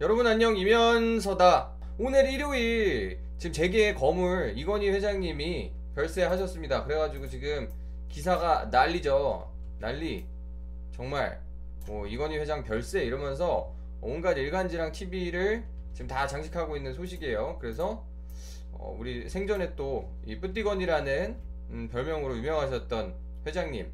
여러분 안녕 이면서다. 오늘 일요일 지금 재계의 거물 이건희 회장님이 별세하셨습니다. 그래가지고 지금 기사가 난리죠. 난리. 정말 뭐 이건희 회장 별세 이러면서 온갖 일간지랑 TV를 지금 다 장식하고 있는 소식이에요. 그래서 어, 우리 생전에 또 이 뿌띠건이라는 음, 별명으로 유명하셨던 회장님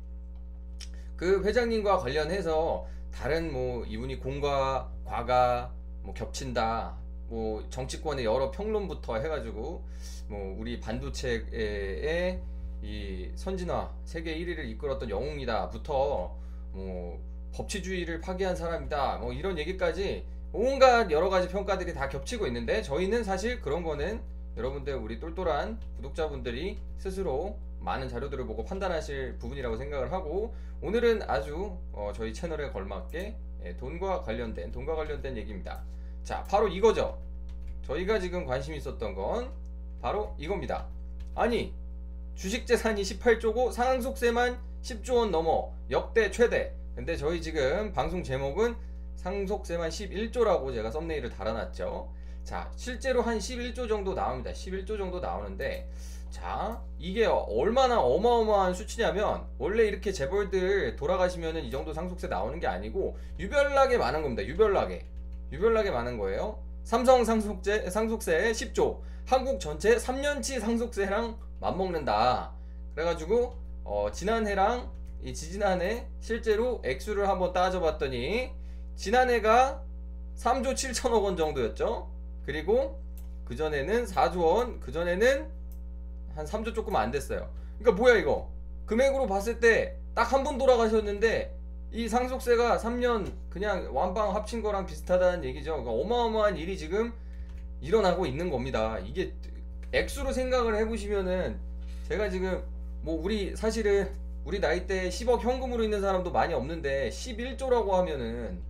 그 회장님과 관련해서 다른 뭐 이분이 공과 과가 뭐 겹친다 뭐 정치권의 여러 평론부터 해가지고 뭐 우리 반도체의 이 선진화 세계 1위를 이끌었던 영웅이다부터 뭐 법치주의를 파괴한 사람이다 뭐 이런 얘기까지 온갖 여러 가지 평가들이 다 겹치고 있는데 저희는 사실 그런 거는 여러분들 우리 똘똘한 구독자분들이 스스로 많은 자료들을 보고 판단하실 부분이라고 생각을 하고 오늘은 아주 어, 저희 채널에 걸맞게 예, 돈과 관련된 돈과 관련된 얘기입니다. 자, 바로 이거죠. 저희가 지금 관심 있었던 건 바로 이겁니다. 아니, 주식 재산이 18조고 상속세만 10조 원 넘어 역대 최대. 근데 저희 지금 방송 제목은 상속세만 11조라고 제가 썸네일을 달아놨죠. 자, 실제로 한 11조 정도 나옵니다. 11조 정도 나오는데 자, 이게 얼마나 어마어마한 수치냐면 원래 이렇게 재벌들 돌아가시면은 이 정도 상속세 나오는 게 아니고 유별나게 많은 겁니다. 유별나게. 유별나게 많은 거예요. 삼성 상속세 상속세 10조. 한국 전체 3년치 상속세랑 맞먹는다. 그래가지고 어, 지난해랑 이 지지난해 실제로 액수를 한번 따져봤더니 지난해가 3조 7천억 원 정도였죠. 그리고 그 전에는 4조 원, 그 전에는 한 3조 조금 안 됐어요. 그러니까 뭐야 이거? 금액으로 봤을 때 딱한번 돌아가셨는데 이 상속세가 3년 그냥 완방 합친 거랑 비슷하다는 얘기죠. 그러니까 어마어마한 일이 지금 일어나고 있는 겁니다. 이게 액수로 생각을 해보시면은 제가 지금 뭐 우리 사실은 우리 나이 때 10억 현금으로 있는 사람도 많이 없는데 11조라고 하면은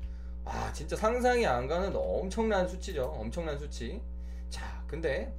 와 진짜 상상이 안 가는 엄청난 수치죠. 엄청난 수치. 자 근데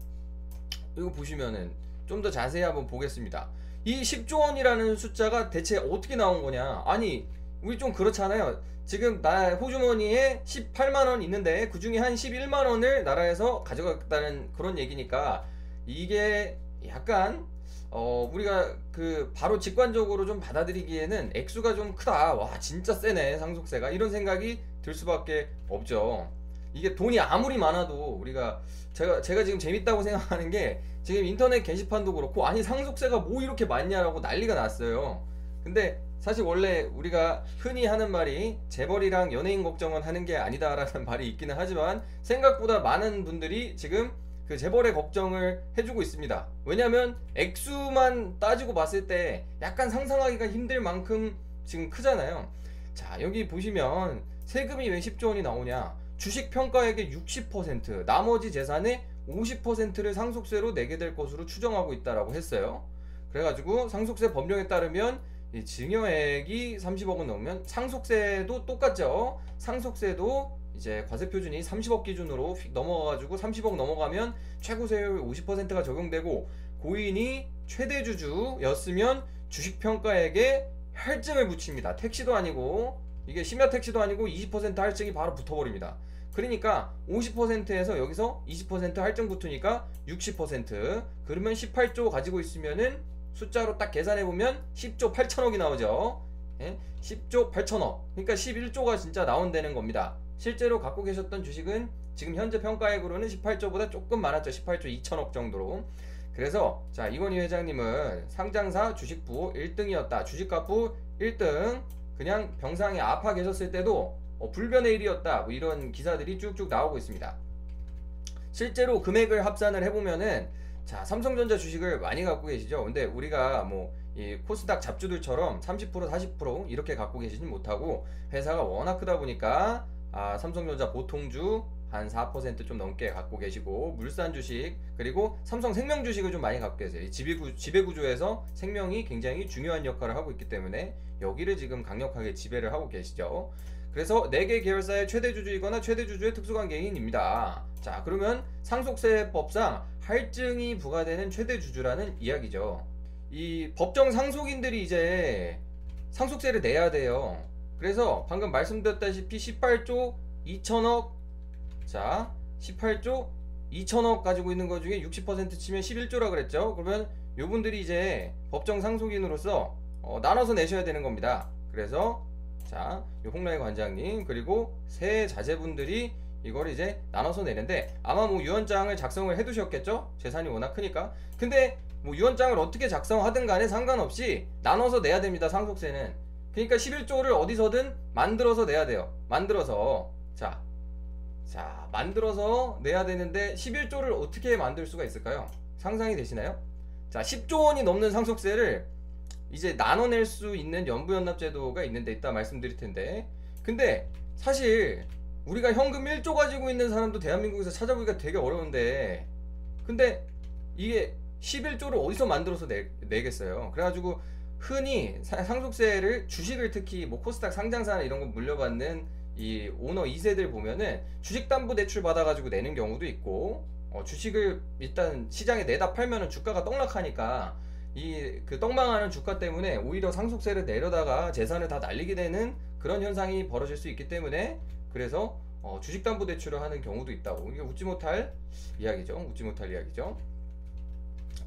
이거 보시면은 좀 더 자세히 한번 보겠습니다. 이 10조 원이라는 숫자가 대체 어떻게 나온 거냐? 아니 우리 좀 그렇잖아요. 지금 나 호주머니에 18만 원 있는데 그 중에 한 11만 원을 나라에서 가져갔다는 그런 얘기니까 이게 약간 어 우리가 그 바로 직관적으로 좀 받아들이기에는 액수가 좀 크다. 와 진짜 세네 상속세가 이런 생각이 들 수밖에 없죠. 이게 돈이 아무리 많아도 우리가 제가 제가 지금 재밌다고 생각하는 게 지금 인터넷 게시판도 그렇고 아니 상속세가 뭐 이렇게 많냐라고 난리가 났어요. 근데 사실 원래 우리가 흔히 하는 말이 재벌이랑 연예인 걱정은 하는 게 아니다라는 말이 있기는 하지만 생각보다 많은 분들이 지금 그 재벌의 걱정을 해주고 있습니다. 왜냐하면 액수만 따지고 봤을 때 약간 상상하기가 힘들 만큼 지금 크잖아요. 자 여기 보시면 세금이 왜 10조 원이 나오냐? 주식 평가액의 60% 나머지 재산의 50%를 상속세로 내게 될 것으로 추정하고 있다라고 했어요. 그래가지고 상속세 법령에 따르면 이 증여액이 30억은 넘으면 상속세도 똑같죠. 상속세도 이제 과세 표준이 30억 기준으로 휙 넘어가가지고 30억 넘어가면 최고 세율 50%가 적용되고 고인이 최대 주주였으면 주식 평가액에 할증을 붙입니다. 택시도 아니고 이게 심야 택시도 아니고 20% 할증이 바로 붙어버립니다. 그러니까 50%에서 여기서 20% 할증 붙으니까 60% 그러면 18조 가지고 있으면은 숫자로 딱 계산해 보면 10조 8천억이 나오죠. 예? 10조 8천억. 그러니까 11조가 진짜 나온다는 겁니다. 실제로 갖고 계셨던 주식은 지금 현재 평가액으로는 18조보다 조금 많았죠. 18조 2천억 정도로. 그래서 자 이건희 회장님은 상장사 주식부 1등이었다. 주식값부 1등. 그냥 병상에 아파 계셨을 때도 어, 불변의 일이었다. 뭐 이런 기사들이 쭉쭉 나오고 있습니다. 실제로 금액을 합산을 해보면은 자 삼성전자 주식을 많이 갖고 계시죠. 근데 우리가 뭐이 코스닥 잡주들처럼 30% 40% 이렇게 갖고 계시진 못하고 회사가 워낙 크다 보니까 아, 삼성전자 보통주 한 4%좀 넘게 갖고 계시고 물산 주식 그리고 삼성 생명 주식을 좀 많이 갖고 계세요. 지배구, 지배구조에서 생명이 굉장히 중요한 역할을 하고 있기 때문에 여기를 지금 강력하게 지배를 하고 계시죠. 그래서 4개 계열사의 최대 주주이거나 최대 주주의 특수관계인입니다. 자, 그러면 상속세법상 할증이 부과되는 최대 주주라는 이야기죠. 이 법정 상속인들이 이제 상속세를 내야 돼요. 그래서 방금 말씀드렸다시피 18조 2천억 자 18조 2천억 가지고 있는 것 중에 60% 치면 11조라 그랬죠. 그러면 요분들이 이제 법정 상속인으로서 어, 나눠서 내셔야 되는 겁니다. 그래서 자, 요 홍라이 관장님 그리고 세 자제분들이 이걸 이제 나눠서 내는데 아마 뭐 유언장을 작성을 해두셨겠죠? 재산이 워낙 크니까. 근데 뭐 유언장을 어떻게 작성하든 간에 상관없이 나눠서 내야 됩니다. 상속세는. 그러니까 11조를 어디서든 만들어서 내야 돼요. 만들어서 자, 자 만들어서 내야 되는데 11조를 어떻게 만들 수가 있을까요? 상상이 되시나요? 자, 10조 원이 넘는 상속세를 이제 나눠낼 수 있는 연부연납제도가 있는데 이따 말씀드릴 텐데. 근데 사실 우리가 현금 1조 가지고 있는 사람도 대한민국에서 찾아보기가 되게 어려운데. 근데 이게 11조를 어디서 만들어서 내, 내겠어요? 그래가지고 흔히 사- 상속세를 주식을 특히 뭐 코스닥 상장사나 이런 거 물려받는 이 오너 2세들 보면은 주식담보대출 받아가지고 내는 경우도 있고 어, 주식을 일단 시장에 내다 팔면은 주가가 떡락하니까 이 그 떡망하는 주가 때문에 오히려 상속세를 내려다가 재산을 다 날리게 되는 그런 현상이 벌어질 수 있기 때문에 그래서 어, 주식담보대출을 하는 경우도 있다고. 이게 웃지 못할 이야기죠. 웃지 못할 이야기죠.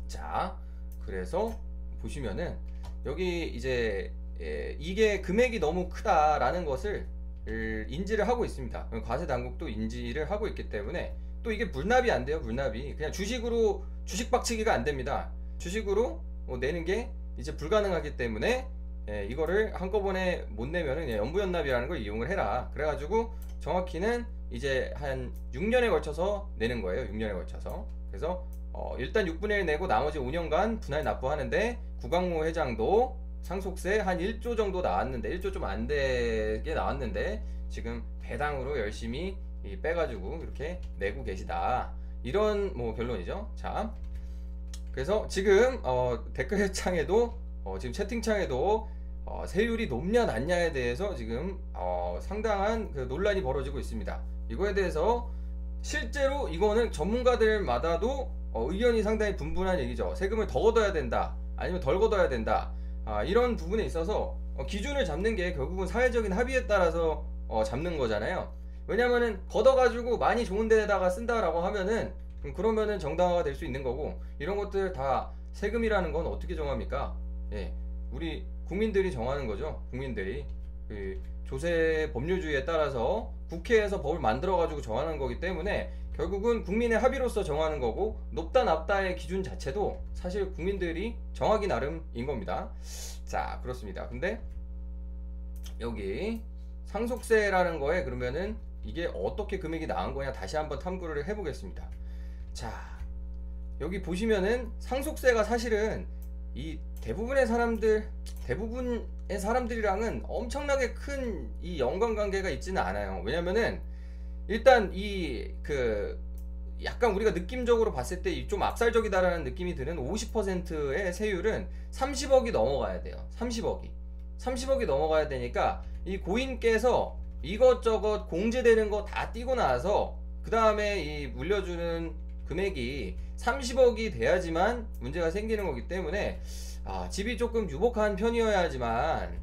자 그래서 보시면은 여기 이제 예, 이게 금액이 너무 크다라는 것을 을 인지를 하고 있습니다. 과세 당국도 인지를 하고 있기 때문에 또 이게 물납이 안 돼요 물납이. 그냥 주식으로 주식 박치기가 안 됩니다. 주식으로 어, 내는 게 이제 불가능하기 때문에 예, 이거를 한꺼번에 못 내면은 연부연납이라는 걸 이용을 해라. 그래가지고 정확히는 이제 한 6년에 걸쳐서 내는 거예요. 6년에 걸쳐서. 그래서 어, 일단 6분의 1 내고 나머지 5년간 분할 납부하는데 구광모 회장도 상속세 한 1조 정도 나왔는데 1조 좀 안 되게 나왔는데 지금 배당으로 열심히 이 빼가지고 이렇게 내고 계시다. 이런 뭐 결론이죠. 자 그래서 지금 어, 댓글창에도 어, 지금 채팅창에도 어, 세율이 높냐 낮냐에 대해서 지금 어, 상당한 그 논란이 벌어지고 있습니다. 이거에 대해서 실제로 이거는 전문가들마다도 어, 의견이 상당히 분분한 얘기죠. 세금을 더 걷어야 된다, 아니면 덜 걷어야 된다. 아, 이런 부분에 있어서 어, 기준을 잡는 게 결국은 사회적인 합의에 따라서 어, 잡는 거잖아요. 왜냐면은 걷어가지고 많이 좋은 데다가 쓴다라고 하면은 음, 그러면은 정당화가 될 수 있는 거고 이런 것들 다 세금이라는 건 어떻게 정합니까? 예, 우리 국민들이 정하는 거죠. 국민들이 그 조세 법률주의에 따라서 국회에서 법을 만들어 가지고 정하는 거기 때문에 결국은 국민의 합의로서 정하는 거고 높다 낮다의 기준 자체도 사실 국민들이 정하기 나름인 겁니다. 자 그렇습니다. 근데 여기 상속세라는 거에 그러면은 이게 어떻게 금액이 나온 거냐 다시 한번 탐구를 해보겠습니다. 자 여기 보시면은 상속세가 사실은 이 대부분의 사람들 대부분의 사람들이랑은 엄청나게 큰 이 연관관계가 있지는 않아요. 왜냐면은 일단 이 그 약간 우리가 느낌적으로 봤을 때 좀 압살적이다라는 느낌이 드는 50%의 세율은 30억이 넘어가야 돼요. 30억이 30억이 넘어가야 되니까 이 고인께서 이것저것 공제되는 거 다 띄고 나서 그 다음에 이 물려주는 금액이 30억이 돼야지만 문제가 생기는 거기 때문에 아, 집이 조금 유복한 편이어야지만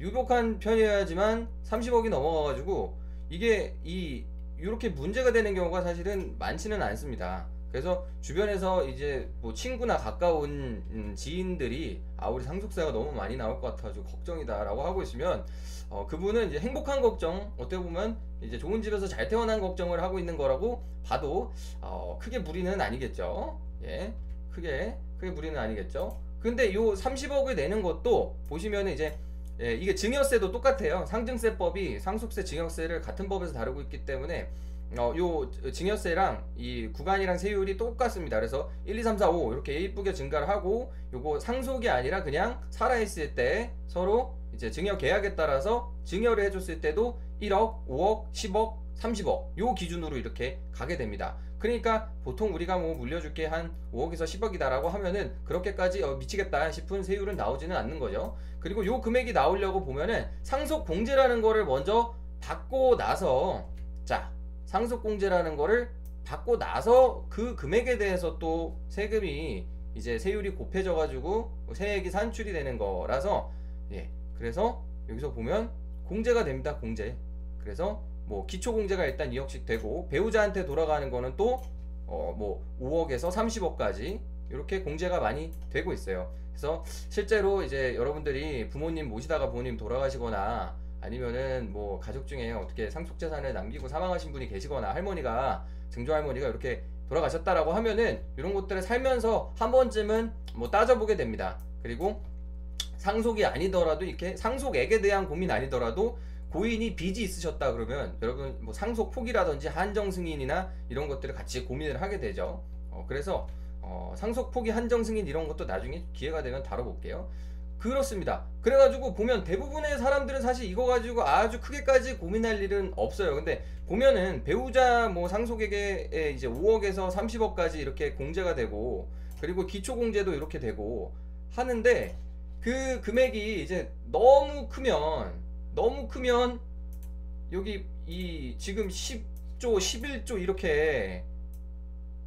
유복한 편이어야지만 30억이 넘어가가지고 이게 이 이렇게 문제가 되는 경우가 사실은 많지는 않습니다. 그래서 주변에서 이제 뭐 친구나 가까운 음, 지인들이 아 우리 상속세가 너무 많이 나올 것 같아가지고 걱정이다라고 하고 있으면 어, 그분은 이제 행복한 걱정 어떻게 보면 이제 좋은 집에서 잘 태어난 걱정을 하고 있는 거라고 봐도 어, 크게 무리는 아니겠죠. 예, 크게 크게 무리는 아니겠죠. 근데 요 30억을 내는 것도 보시면 이제 예, 이게 증여세도 똑같아요. 상증세법이 상속세 증여세를 같은 법에서 다루고 있기 때문에 어, 요 증여세랑 이 구간이랑 세율이 똑같습니다. 그래서 1, 2, 3, 4, 5 이렇게 예쁘게 증가를 하고 요거 상속이 아니라 그냥 살아있을 때 서로 이제 증여 계약에 따라서 증여를 해줬을 때도 1억, 5억, 10억, 30억 요 기준으로 이렇게 가게 됩니다. 그러니까 보통 우리가 뭐 물려줄게 한 5억에서 10억이다라고 하면은 그렇게까지 어, 미치겠다 싶은 세율은 나오지는 않는 거죠. 그리고 요 금액이 나오려고 보면은 상속 공제라는 거를 먼저 받고 나서 자 상속 공제라는 거를 받고 나서 그 금액에 대해서 또 세금이 이제 세율이 곱해져 가지고 세액이 산출이 되는 거라서 예 그래서 여기서 보면 공제가 됩니다 공제 그래서 뭐 기초 공제가 일단 2억씩 되고 배우자한테 돌아가는 거는 또 어 뭐 5억에서 30억까지 이렇게 공제가 많이 되고 있어요. 그래서 실제로 이제 여러분들이 부모님 모시다가 부모님 돌아가시거나 아니면은 뭐 가족 중에 어떻게 상속 재산을 남기고 사망하신 분이 계시거나 할머니가 증조 할머니가 이렇게 돌아가셨다라고 하면은 이런 것들을 살면서 한 번쯤은 뭐 따져보게 됩니다. 그리고 상속이 아니더라도 이렇게 상속액에 대한 고민 아니더라도 고인이 빚이 있으셨다 그러면 여러분 뭐 상속 포기라든지 한정 승인이나 이런 것들을 같이 고민을 하게 되죠. 어, 그래서 어, 상속 포기 한정 승인 이런 것도 나중에 기회가 되면 다뤄볼게요. 그렇습니다. 그래가지고 보면 대부분의 사람들은 사실 이거 가지고 아주 크게까지 고민할 일은 없어요. 근데 보면은 배우자 뭐 상속액에 이제 5억에서 30억까지 이렇게 공제가 되고 그리고 기초 공제도 이렇게 되고 하는데 그 금액이 이제 너무 크면 너무 크면 여기 이 지금 10조 11조 이렇게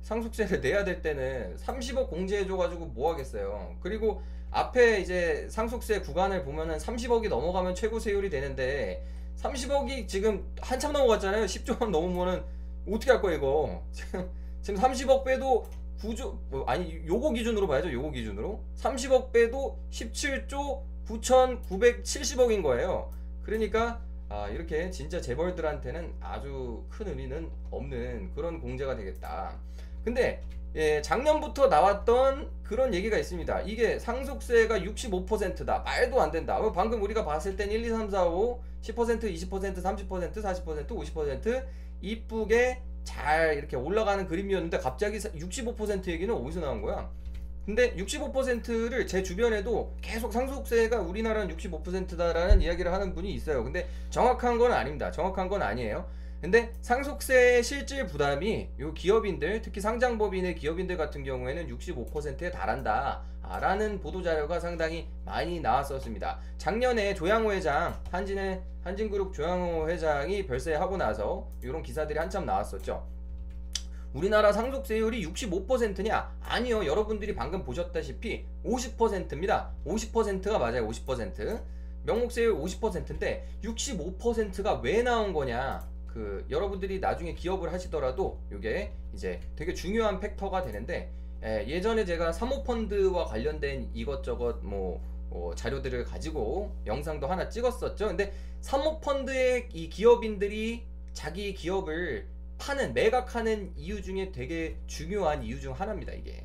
상속세를 내야 될 때는 30억 공제해줘가지고 뭐 하겠어요. 그리고 앞에 이제 상속세 구간을 보면은 30억이 넘어가면 최고 세율이 되는데 30억이 지금 한참 넘어갔잖아요. 10조만 넘으면은 어떻게 할 거예요 이거? 지금 지금 30억 빼도 9조 뭐, 아니 요거 기준으로 봐야죠. 요거 기준으로 30억 빼도 17조 9,970억인 거예요. 그러니까 아, 이렇게 진짜 재벌들한테는 아주 큰 의미는 없는 그런 공제가 되겠다. 근데 예, 작년부터 나왔던 그런 얘기가 있습니다. 이게 상속세가 65%다. 말도 안 된다. 뭐 방금 우리가 봤을 땐 1, 2, 3, 4, 5, 10%, 20%, 30%, 40%, 50% 이쁘게 잘 이렇게 올라가는 그림이었는데 갑자기 65% 얘기는 어디서 나온 거야? 근데 65%를 제 주변에도 계속 상속세가 우리나라는 65%다라는 이야기를 하는 분이 있어요. 근데 정확한 건 아닙니다. 정확한 건 아니에요. 근데 상속세 실질 부담이 요 기업인들 특히 상장법인의 기업인들 같은 경우에는 65%에 달한다 라는 보도 자료가 상당히 많이 나왔었습니다. 작년에 조양호 회장 한진의 한진그룹 조양호 회장이 별세하고 나서 이런 기사들이 한참 나왔었죠. 우리나라 상속세율이 65%냐? 아니요. 여러분들이 방금 보셨다시피 50%입니다. 50%가 맞아요. 50%. 명목세율 50%인데 65%가 왜 나온 거냐? 그 여러분들이 나중에 기업을 하시더라도 이게 이제 되게 중요한 팩터가 되는데 예, 예전에 제가 사모펀드와 관련된 이것저것 뭐 어, 자료들을 가지고 영상도 하나 찍었었죠. 근데 사모펀드의 이 기업인들이 자기 기업을 파는 매각하는 이유 중에 되게 중요한 이유 중 하나입니다. 이게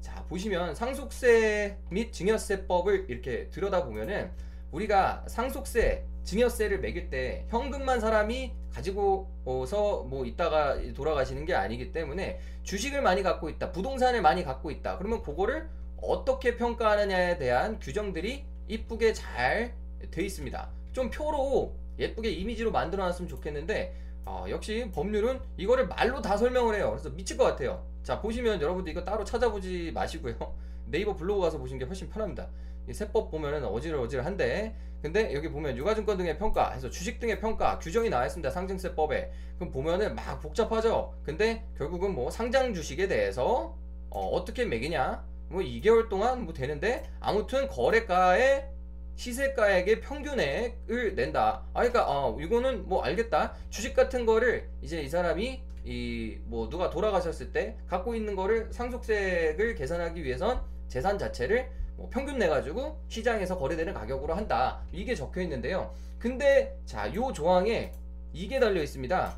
자 보시면 상속세 및 증여세법을 이렇게 들여다 보면은 우리가 상속세 증여세를 매길 때 현금만 사람이 가지고서 뭐 있다가 돌아가시는 게 아니기 때문에 주식을 많이 갖고 있다, 부동산을 많이 갖고 있다. 그러면 그거를 어떻게 평가하느냐에 대한 규정들이 이쁘게 잘 돼 있습니다. 좀 표로 예쁘게 이미지로 만들어 놨으면 좋겠는데 어, 역시 법률은 이거를 말로 다 설명을 해요. 그래서 미칠 것 같아요. 자 보시면 여러분들 이거 따로 찾아보지 마시고요. 네이버 블로그 가서 보시는 게 훨씬 편합니다. 이 세법 보면은 어지러어지러한데 근데 여기 보면 유가증권 등의 평가 해서 주식 등의 평가 규정이 나와 있습니다. 상증세법에. 그럼 보면은 막 복잡하죠. 근데 결국은 뭐 상장 주식에 대해서 어, 떻게 매기냐? 뭐 2개월 동안 뭐 되는데 아무튼 거래가의 시세가액의 평균액을 낸다. 아, 그러니까 어, 이거는 뭐 알겠다. 주식 같은 거를 이제 이 사람이 이 뭐 누가 돌아가셨을 때 갖고 있는 거를 상속세를 계산하기 위해선 재산 자체를 뭐 평균 내가지고 시장에서 거래되는 가격으로 한다. 이게 적혀 있는데요. 근데 자, 요 조항에 이게 달려 있습니다.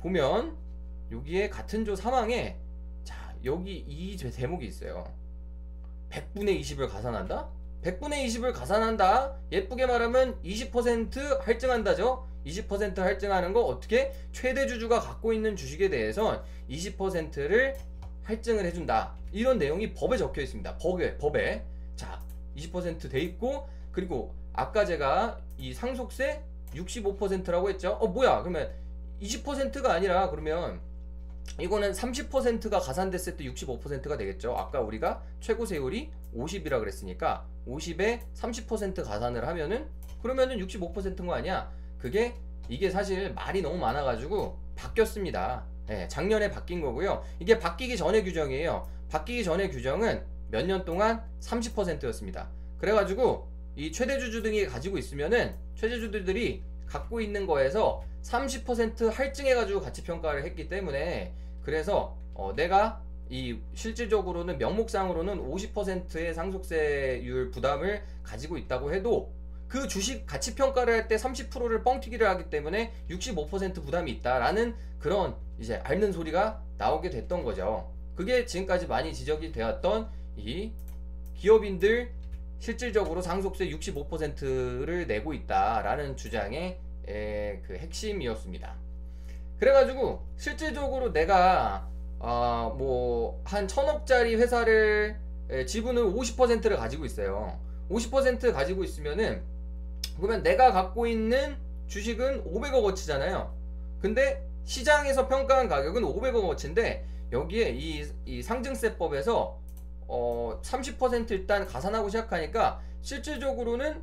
보면 여기에 같은 조 사망에 자, 여기 이 제목이 있어요. 100분의 20을 가산한다? 100분의 20을 가산한다? 예쁘게 말하면 20% 할증한다죠? 20% 할증하는 거 어떻게? 최대 주주가 갖고 있는 주식에 대해선 20%를 할증을 해준다. 이런 내용이 법에 적혀 있습니다. 법에, 법에. 자, 20%돼 있고 그리고 아까 제가 이 상속세 65%라고 했죠. 어 뭐야? 그러면 20%가 아니라 그러면 이거는 30%가 가산됐을 때 65%가 되겠죠. 아까 우리가 최고 세율이 50이라 그랬으니까 50에 30% 가산을 하면은 그러면은 65%인 거 아니야? 그게 이게 사실 말이 너무 많아가지고 바뀌었습니다. 네, 작년에 바뀐 거고요. 이게 바뀌기 전에 규정이에요. 바뀌기 전에 규정은 몇 년 동안 30%였습니다. 그래가지고 이 최대주주 등이 가지고 있으면은 최대주주들이 갖고 있는 거에서 30% 할증해가지고 가치 평가를 했기 때문에 그래서 어, 내가 이 실질적으로는 명목상으로는 50%의 상속세율 부담을 가지고 있다고 해도 그 주식 가치 평가를 할 때 30%를 뻥튀기를 하기 때문에 65% 부담이 있다라는 그런 이제 앓는 소리가 나오게 됐던 거죠. 그게 지금까지 많이 지적이 되었던 이 기업인들 실질적으로 상속세 65%를 내고 있다라는 주장의 에, 그 핵심이었습니다. 그래가지고 실질적으로 내가 어, 뭐한 천억짜리 회사를 에, 지분을 50%를 가지고 있어요. 50% 가지고 있으면은 그러면 내가 갖고 있는 주식은 500억 어치잖아요. 근데 시장에서 평가한 가격은 500억 어치인데 여기에 이, 이 상증세법에서 어, 30% 일단 가산하고 시작하니까 실질적으로는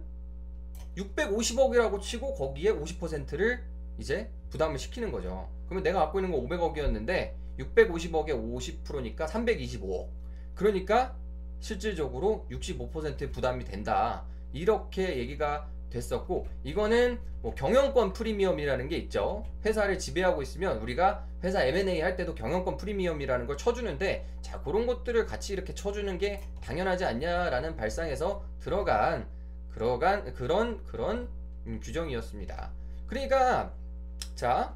650억이라고 치고 거기에 50%를 이제 부담을 시키는 거죠. 그러면 내가 갖고 있는 거 500억이었는데 650억에 50%니까 325억. 그러니까 실질적으로 65%의 부담이 된다. 이렇게 얘기가 됐었고 이거는 뭐 경영권 프리미엄이라는 게 있죠. 회사를 지배하고 있으면 우리가 회사 M&A 할 때도 경영권 프리미엄이라는 걸 쳐주는데 자 그런 것들을 같이 이렇게 쳐주는 게 당연하지 않냐라는 발상에서 들어간 들어간 그런 그런 음, 규정이었습니다. 그러니까 자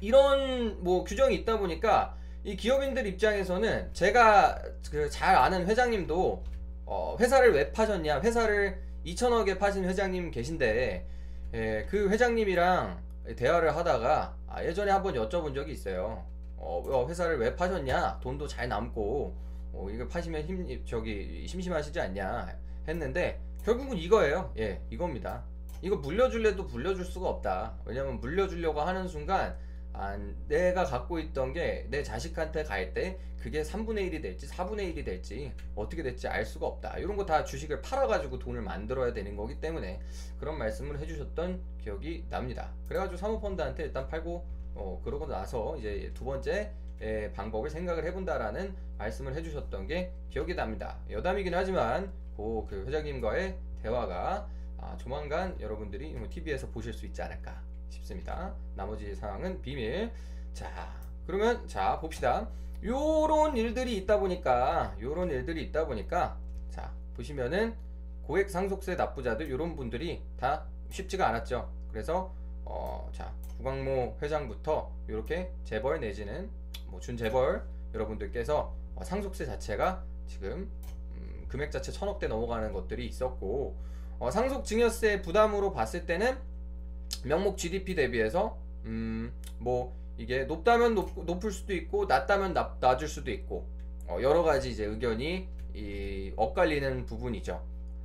이런 뭐 규정이 있다 보니까 이 기업인들 입장에서는 제가 그 잘 아는 회장님도 어 회사를 왜 파셨냐 회사를 2천억에 파신 회장님 계신데 예, 그 회장님이랑 대화를 하다가 아, 예전에 한번 여쭤본 적이 있어요. 어, 어, 회사를 왜 파셨냐? 돈도 잘 남고 어, 이거 파시면 힘 저기 심심하시지 않냐 했는데 결국은 이거예요. 예, 이겁니다. 이거 물려줄래도 물려줄 수가 없다. 왜냐면 물려주려고 하는 순간 아, 내가 갖고 있던 게 내 자식한테 갈 때 그게 3분의 1이 될지 4분의 1이 될지 어떻게 될지 알 수가 없다. 이런 거 다 주식을 팔아가지고 돈을 만들어야 되는 거기 때문에 그런 말씀을 해주셨던 기억이 납니다. 그래가지고 사모펀드한테 일단 팔고 어, 그러고 나서 이제 두 번째 에, 방법을 생각을 해본다라는 말씀을 해주셨던 게 기억이 납니다. 여담이긴 하지만 그, 그 회장님과의 대화가 아, 조만간 여러분들이 TV에서 보실 수 있지 않을까 싶습니다. 나머지 상황은 비밀. 자, 그러면 자 봅시다. 요런 일들이 있다 보니까 요런 일들이 있다 보니까 자 보시면은 고액 상속세 납부자들 요런 분들이 다 쉽지가 않았죠. 그래서 어 자 구광모 회장부터 이렇게 재벌 내지는 뭐 준재벌 여러분들께서 어, 상속세 자체가 지금 음, 금액 자체 천억대 넘어가는 것들이 있었고 어, 상속 증여세 부담으로 봤을 때는 명목 GDP 대비해서 음, 뭐 이게 높다면 높, 높을 수도 있고 낮다면 낮, 낮을 수도 있고 어, 여러 가지 이제 의견이 이, 엇갈리는 부분이죠.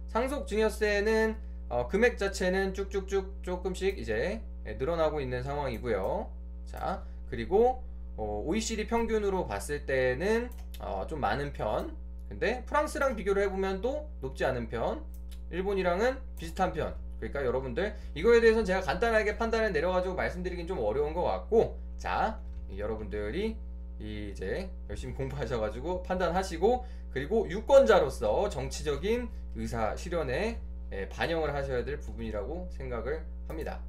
상속 증여세는 어, 금액 자체는 쭉쭉쭉 조금씩 이제 늘어나고 있는 상황이고요. 자 그리고 어, OECD 평균으로 봤을 때는 어, 좀 많은 편. 근데 프랑스랑 비교를 해보면 또 높지 않은 편. 일본이랑은 비슷한 편. 그러니까 여러분들 이거에 대해서는 제가 간단하게 판단을 내려가지고 말씀드리긴 좀 어려운 것 같고 자 여러분들이 이제 열심히 공부하셔가지고 판단하시고 그리고 유권자로서 정치적인 의사 실현에 예, 반영을 하셔야 될 부분이라고 생각을 합니다.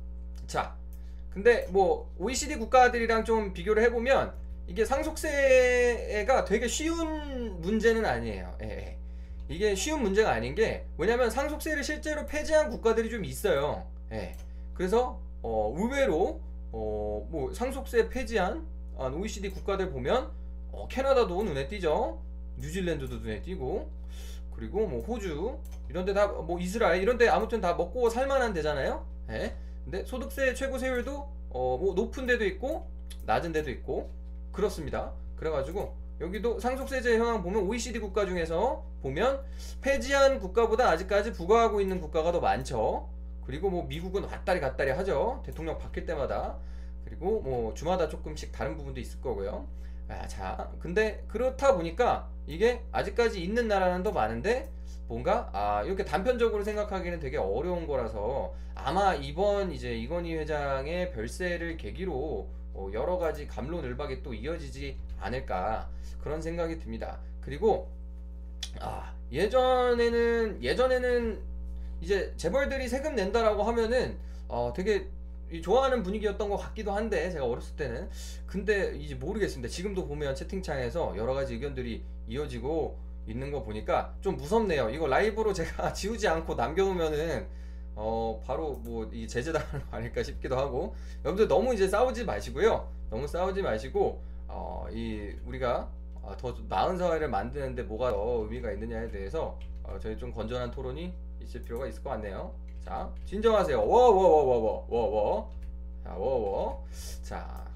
자, 근데 뭐 OECD 국가들이랑 좀 비교를 해보면 이게 상속세가 되게 쉬운 문제는 아니에요. 예, 예. 이게 쉬운 문제가 아닌 게 왜냐면 상속세를 실제로 폐지한 국가들이 좀 있어요. 예. 그래서 어, 의외로 어, 뭐 상속세 폐지한 OECD 국가들 보면 어, 캐나다도 눈에 띄죠. 뉴질랜드도 눈에 띄고 그리고 뭐 호주 이런 데 다 뭐 이스라엘 이런 데 아무튼 다 먹고 살만한 데잖아요. 예. 근데 소득세 최고 세율도 어, 뭐 높은 데도 있고 낮은 데도 있고 그렇습니다. 그래가지고 여기도 상속세제 현황 보면 OECD 국가 중에서 보면 폐지한 국가보다 아직까지 부과하고 있는 국가가 더 많죠. 그리고 뭐 미국은 왔다리 갔다리 하죠. 대통령 바뀔 때마다. 그리고 뭐 주마다 조금씩 다른 부분도 있을 거고요. 아, 자, 근데 그렇다 보니까 이게 아직까지 있는 나라는 더 많은데 뭔가 아 이렇게 단편적으로 생각하기는 되게 어려운 거라서 아마 이번 이제 이건희 회장의 별세를 계기로 어, 여러 가지 감론을박이 또 이어지지 않을까 그런 생각이 듭니다. 그리고 아 예전에는 예전에는 이제 재벌들이 세금 낸다라고 하면은 어 되게 이 좋아하는 분위기였던 것 같기도 한데 제가 어렸을 때는 근데 이제 모르겠습니다. 지금도 보면 채팅창에서 여러 가지 의견들이 이어지고 있는 거 보니까 좀 무섭네요. 이거 라이브로 제가 지우지 않고 남겨놓으면은 어 바로 뭐 이 제재당하는 거 아닐까 싶기도 하고 여러분들 너무 이제 싸우지 마시고요. 너무 싸우지 마시고 어 이 우리가 어, 더 나은 사회를 만드는데 뭐가 더 의미가 있느냐에 대해서 어, 저희 좀 건전한 토론이 있을 필요가 있을 것 같네요. 자, 진정하세요. 워워워워워워워. 자, 워워. 자,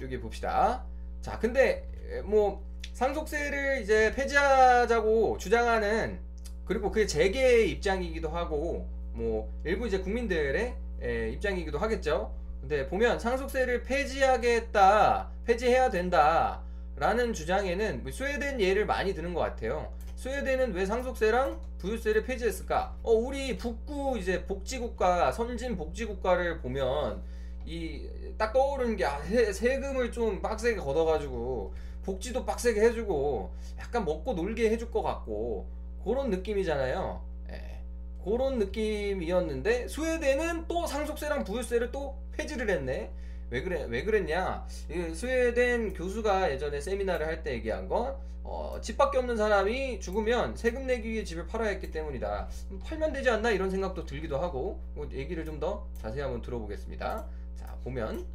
여기 봅시다. 자, 근데 에, 뭐 상속세를 이제 폐지하자고 주장하는 그리고 그게 재계의 입장이기도 하고 뭐 일부 이제 국민들의 에, 입장이기도 하겠죠. 근데 보면 상속세를 폐지하겠다, 폐지해야 된다. 라는 주장에는 뭐 스웨덴 예를 많이 드는 것 같아요. 스웨덴은 왜 상속세랑 부유세를 폐지했을까? 어, 우리 북구 이제 복지국가, 선진 복지국가를 보면 이 딱 떠오르는 게 아, 세, 세금을 좀 빡세게 걷어가지고 복지도 빡세게 해주고 약간 먹고 놀게 해줄 것 같고 그런 느낌이잖아요. 예. 그런 느낌이었는데 스웨덴은 또 상속세랑 부유세를 또 폐지를 했네. 왜 그래 왜 그랬냐? 이 스웨덴 교수가 예전에 세미나를 할 때 얘기한 건 어, 집밖에 없는 사람이 죽으면 세금 내기 위해 집을 팔아야 했기 때문이다. 음, 팔면 되지 않나 이런 생각도 들기도 하고 뭐 얘기를 좀 더 자세히 한번 들어보겠습니다. 자 보면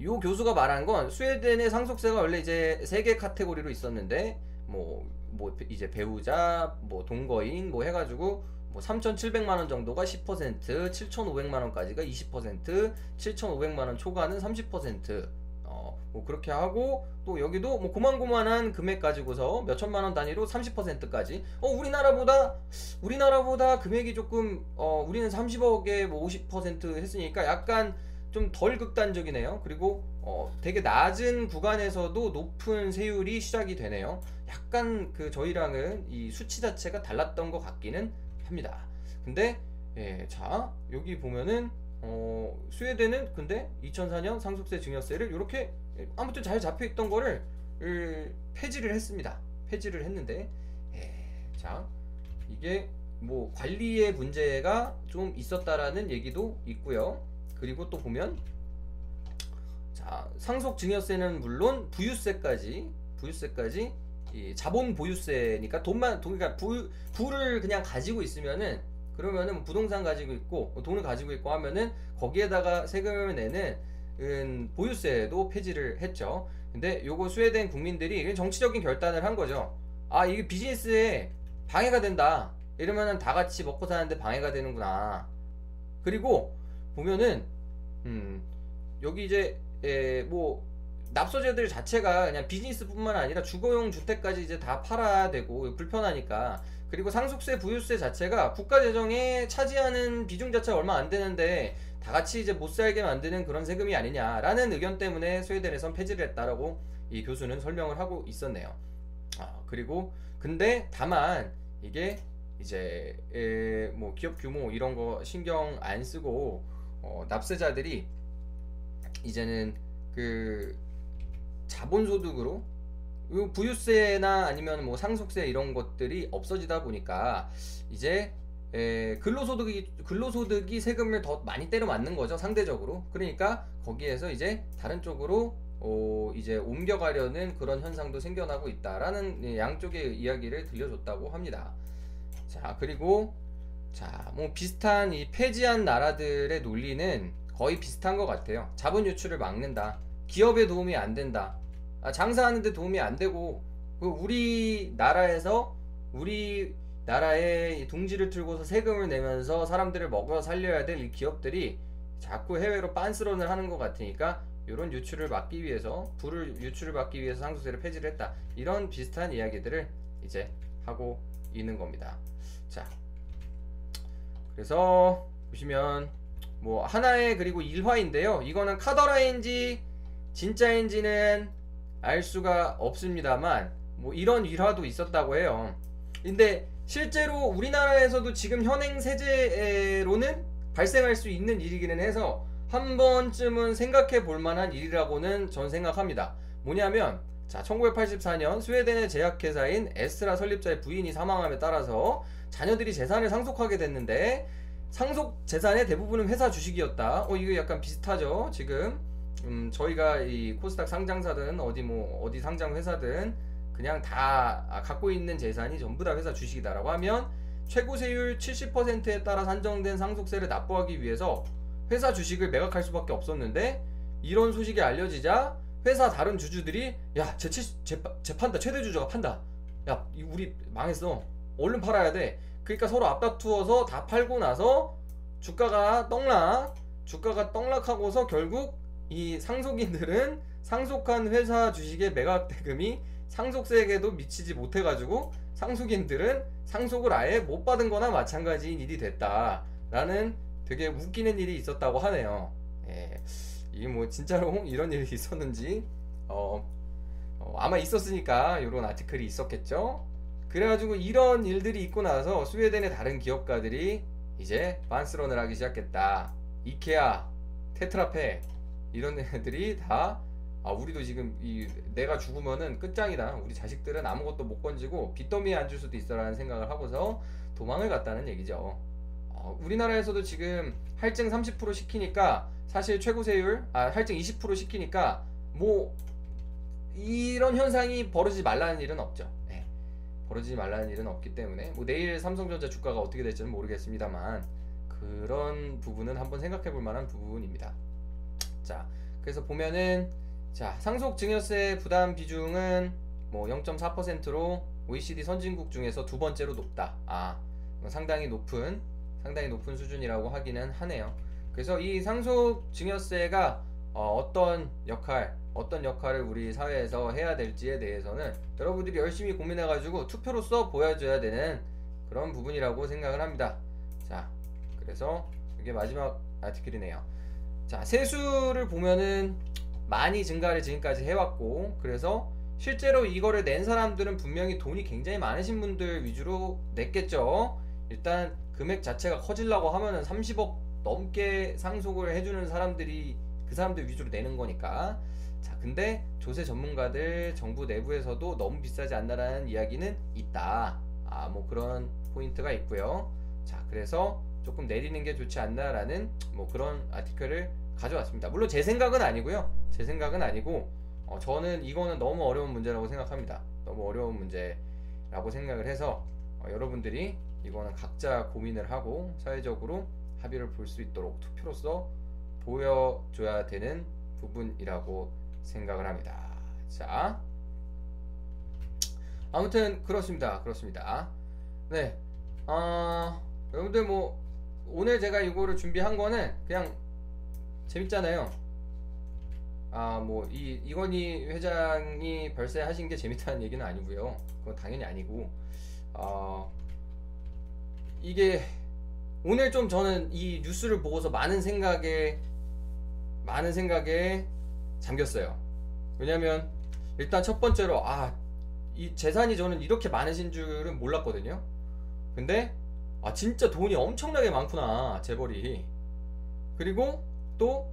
이 교수가 말한 건 스웨덴의 상속세가 원래 이제 세 개 카테고리로 있었는데 뭐, 뭐 이제 배우자, 뭐 동거인 뭐 해가지고 뭐 3,700만 원 정도가 10%, 7,500만 원까지가 20%, 7,500만 원 초과는 30%. 어, 뭐 그렇게 하고 또 여기도 뭐 고만고만한 금액 가지고서 몇 천만 원 단위로 30%까지. 어, 우리나라보다 우리나라보다 금액이 조금 어, 우리는 30억에 뭐 50% 했으니까 약간 좀 덜 극단적이네요. 그리고 어, 되게 낮은 구간에서도 높은 세율이 시작이 되네요. 약간 그 저희랑은 이 수치 자체가 달랐던 것 같기는 합니다. 근데 예, 자 여기 보면은 어, 스웨덴은 근데 2004년 상속세 증여세를 이렇게 아무튼 잘 잡혀 있던 거를 을, 폐지를 했습니다. 폐지를 했는데 예, 자 이게 뭐 관리의 문제가 좀 있었다라는 얘기도 있고요. 그리고 또 보면 자 상속 증여세는 물론 부유세까지 부유세까지 이 자본 보유세니까 돈만 돈 그러니까 부, 부를 그냥 가지고 있으면은 그러면은 부동산 가지고 있고 돈을 가지고 있고 하면은 거기에다가 세금을 내는 은 보유세도 폐지를 했죠. 근데 요거 스웨덴 국민들이 정치적인 결단을 한 거죠. 아 이게 비즈니스에 방해가 된다. 이러면은 다 같이 먹고 사는데 방해가 되는구나. 그리고 보면은 음 여기 이제 에, 뭐 납소자들 자체가 그냥 비즈니스뿐만 아니라 주거용 주택까지 이제 다 팔아야 되고 불편하니까 그리고 상속세 부유세 자체가 국가 재정에 차지하는 비중 자체가 얼마 안 되는데 다 같이 이제 못 살게 만드는 그런 세금이 아니냐라는 의견 때문에 스웨덴에선 폐지를 했다라고 이 교수는 설명을 하고 있었네요. 아, 그리고 근데 다만 이게 이제 에, 뭐 기업 규모 이런 거 신경 안 쓰고 어, 납세자들이 이제는 그 자본소득으로 부유세나 아니면 뭐 상속세 이런 것들이 없어지다 보니까 이제 에, 근로소득이 근로소득이 세금을 더 많이 때려 맞는 거죠 상대적으로 그러니까 거기에서 이제 다른 쪽으로 어, 이제 옮겨가려는 그런 현상도 생겨나고 있다라는 양쪽의 이야기를 들려줬다고 합니다. 자 그리고 자 뭐 비슷한 이 폐지한 나라들의 논리는 거의 비슷한 것 같아요. 자본 유출을 막는다. 기업에 도움이 안 된다. 아, 장사하는데 도움이 안 되고 그 우리 나라에서 우리 나라에 둥지를 틀고서 세금을 내면서 사람들을 먹어 살려야 될 이 기업들이 자꾸 해외로 빤스런을 하는 것 같으니까 이런 유출을 막기 위해서 불을 유출을 막기 위해서 상속세를 폐지를 했다 이런 비슷한 이야기들을 이제 하고 있는 겁니다 자 그래서 보시면 뭐 하나의 그리고 일화인데요 이거는 카더라인지 진짜인지는 알 수가 없습니다만 뭐 이런 일화도 있었다고 해요. 근데 실제로 우리나라에서도 지금 현행 세제로는 발생할 수 있는 일이기는 해서 한 번쯤은 생각해 볼 만한 일이라고는 전 생각합니다. 뭐냐면 자 1984년 스웨덴의 제약회사인 에스트라 설립자의 부인이 사망함에 따라서 자녀들이 재산을 상속하게 됐는데 상속 재산의 대부분은 회사 주식이었다. 어 이거 약간 비슷하죠. 지금 음, 저희가 이 코스닥 상장사든 어디 뭐 어디 상장 회사든 그냥 다 아, 갖고 있는 재산이 전부 다 회사 주식이다라고 하면 최고 세율 70%에 따라 산정된 상속세를 납부하기 위해서 회사 주식을 매각할 수밖에 없었는데 이런 소식이 알려지자 회사 다른 주주들이 야 재치 재파, 재판다 최대 주주가 판다 야 이- 우리 망했어 얼른 팔아야 돼 그러니까 서로 앞다투어서 다 팔고 나서 주가가 떡락 주가가 떡락하고서 결국 이 상속인들은 상속한 회사 주식의 매각 대금이 상속세에게도 미치지 못해가지고 상속인들은 상속을 아예 못 받은 거나 마찬가지인 일이 됐다 라는 되게 웃기는 일이 있었다고 하네요. 예. 이게 뭐 진짜로 이런 일이 있었는지 어, 어, 아마 있었으니까 이런 아티클이 있었겠죠. 그래가지고 이런 일들이 있고 나서 스웨덴의 다른 기업가들이 이제 반스런을 하기 시작했다. 이케아, 테트라페 이런 애들이 다 아, 우리도 지금 이 내가 죽으면은 끝장이다. 우리 자식들은 아무것도 못 건지고 빚더미에 앉을 수도 있어라는 생각을 하고서 도망을 갔다는 얘기죠. 어, 우리나라에서도 지금 할증 30% 시키니까 사실 최고세율 아 할증 20% 시키니까 뭐 이런 현상이 벌어지지 말라는 일은 없죠. 예. 벌어지지 말라는 일은 없기 때문에 뭐 내일 삼성전자 주가가 어떻게 될지는 모르겠습니다만 그런 부분은 한번 생각해 볼 만한 부분입니다. 자, 그래서 보면은 자, 상속 증여세 부담 비중은 뭐 0.4%로 OECD 선진국 중에서 두 번째로 높다. 아, 뭐 상당히 높은 상당히 높은 수준이라고 하기는 하네요. 그래서 이 상속 증여세가 어, 떤 역할, 어떤 역할을 우리 사회에서 해야 될지에 대해서는 여러분들이 열심히 고민해가지고 투표로서 보여줘야 되는 그런 부분이라고 생각을 합니다. 자, 그래서 이게 마지막 아티클이네요. 자, 세수를 보면은 많이 증가를 지금까지 해왔고, 그래서 실제로 이거를 낸 사람들은 분명히 돈이 굉장히 많으신 분들 위주로 냈겠죠. 일단 금액 자체가 커지려고 하면은 30억 넘게 상속을 해주는 사람들이 그 사람들 위주로 내는 거니까. 자, 근데 조세 전문가들 정부 내부에서도 너무 비싸지 않나라는 이야기는 있다. 아, 뭐 그런 포인트가 있고요. 자, 그래서 조금 내리는 게 좋지 않나라는 뭐 그런 아티클을 가져왔습니다. 물론 제 생각은 아니고요. 제 생각은 아니고 어, 저는 이거는 너무 어려운 문제라고 생각합니다. 너무 어려운 문제라고 생각을 해서 어, 여러분들이 이거는 각자 고민을 하고 사회적으로 합의를 볼 수 있도록 투표로서 보여줘야 되는 부분이라고 생각을 합니다. 자, 아무튼 그렇습니다. 그렇습니다. 네, 어, 여러분들 뭐 오늘 제가 이거를 준비한 거는 그냥 재밌잖아요. 아, 뭐, 이, 이건희 회장이 별세하신 게 재밌다는 얘기는 아니고요. 그건 당연히 아니고, 어, 이게, 오늘 좀 저는 이 뉴스를 보고서 많은 생각에, 많은 생각에 잠겼어요. 왜냐면, 일단 첫 번째로, 아, 이 재산이 저는 이렇게 많으신 줄은 몰랐거든요. 근데, 아, 진짜 돈이 엄청나게 많구나, 재벌이. 그리고 또,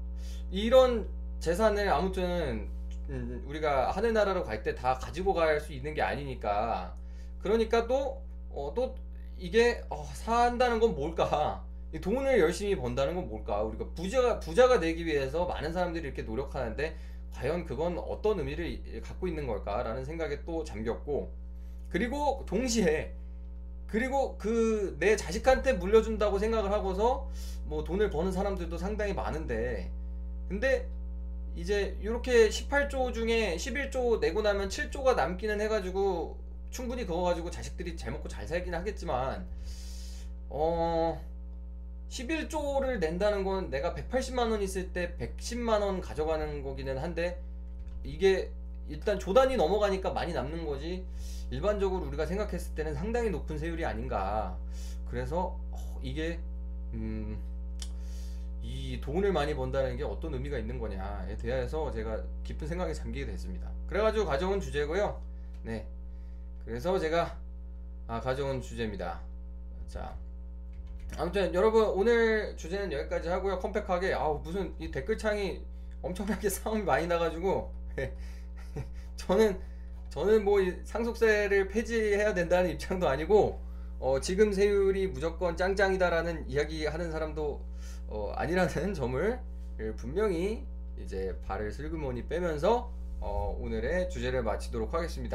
이런 재산을 아무튼 음, 우리가 하늘 나라로 갈 때 다 가지고 갈 수 있는 게 아니니까 그러니까 또 어, 또 이게 어, 산다는 건 뭘까? 이 돈을 열심히 번다는 건 뭘까? 우리가 부자가 부자가 되기 위해서 많은 사람들이 이렇게 노력하는데 과연 그건 어떤 의미를 갖고 있는 걸까라는 생각에 또 잠겼고 그리고 동시에 그리고 그 내 자식한테 물려준다고 생각을 하고서 뭐 돈을 버는 사람들도 상당히 많은데 근데 이제 이렇게 18조 중에 11조 내고 나면 7조가 남기는 해가지고 충분히 그거 가지고 자식들이 잘 먹고 잘 살긴 하겠지만 어 11조를 낸다는 건 내가 180만 원 있을 때 110만 원 가져가는 거기는 한데 이게 일단 조단이 넘어가니까 많이 남는 거지 일반적으로 우리가 생각했을 때는 상당히 높은 세율이 아닌가 그래서 어, 이게 음, 이 돈을 많이 번다는 게 어떤 의미가 있는 거냐에 대해서 제가 깊은 생각에 잠기게 됐습니다. 그래가지고 가져온 주제고요. 네. 그래서 제가 아, 가져온 주제입니다. 자. 아무튼 여러분 오늘 주제는 여기까지 하고요. 컴팩하게 아우 무슨 이 댓글창이 엄청나게 싸움이 많이 나가지고 저는 저는 뭐 상속세를 폐지해야 된다는 입장도 아니고 어, 지금 세율이 무조건 짱짱이다라는 이야기 하는 사람도 어, 아니라는 점을 분명히 이제 발을 슬그머니 빼면서 어, 오늘의 주제를 마치도록 하겠습니다.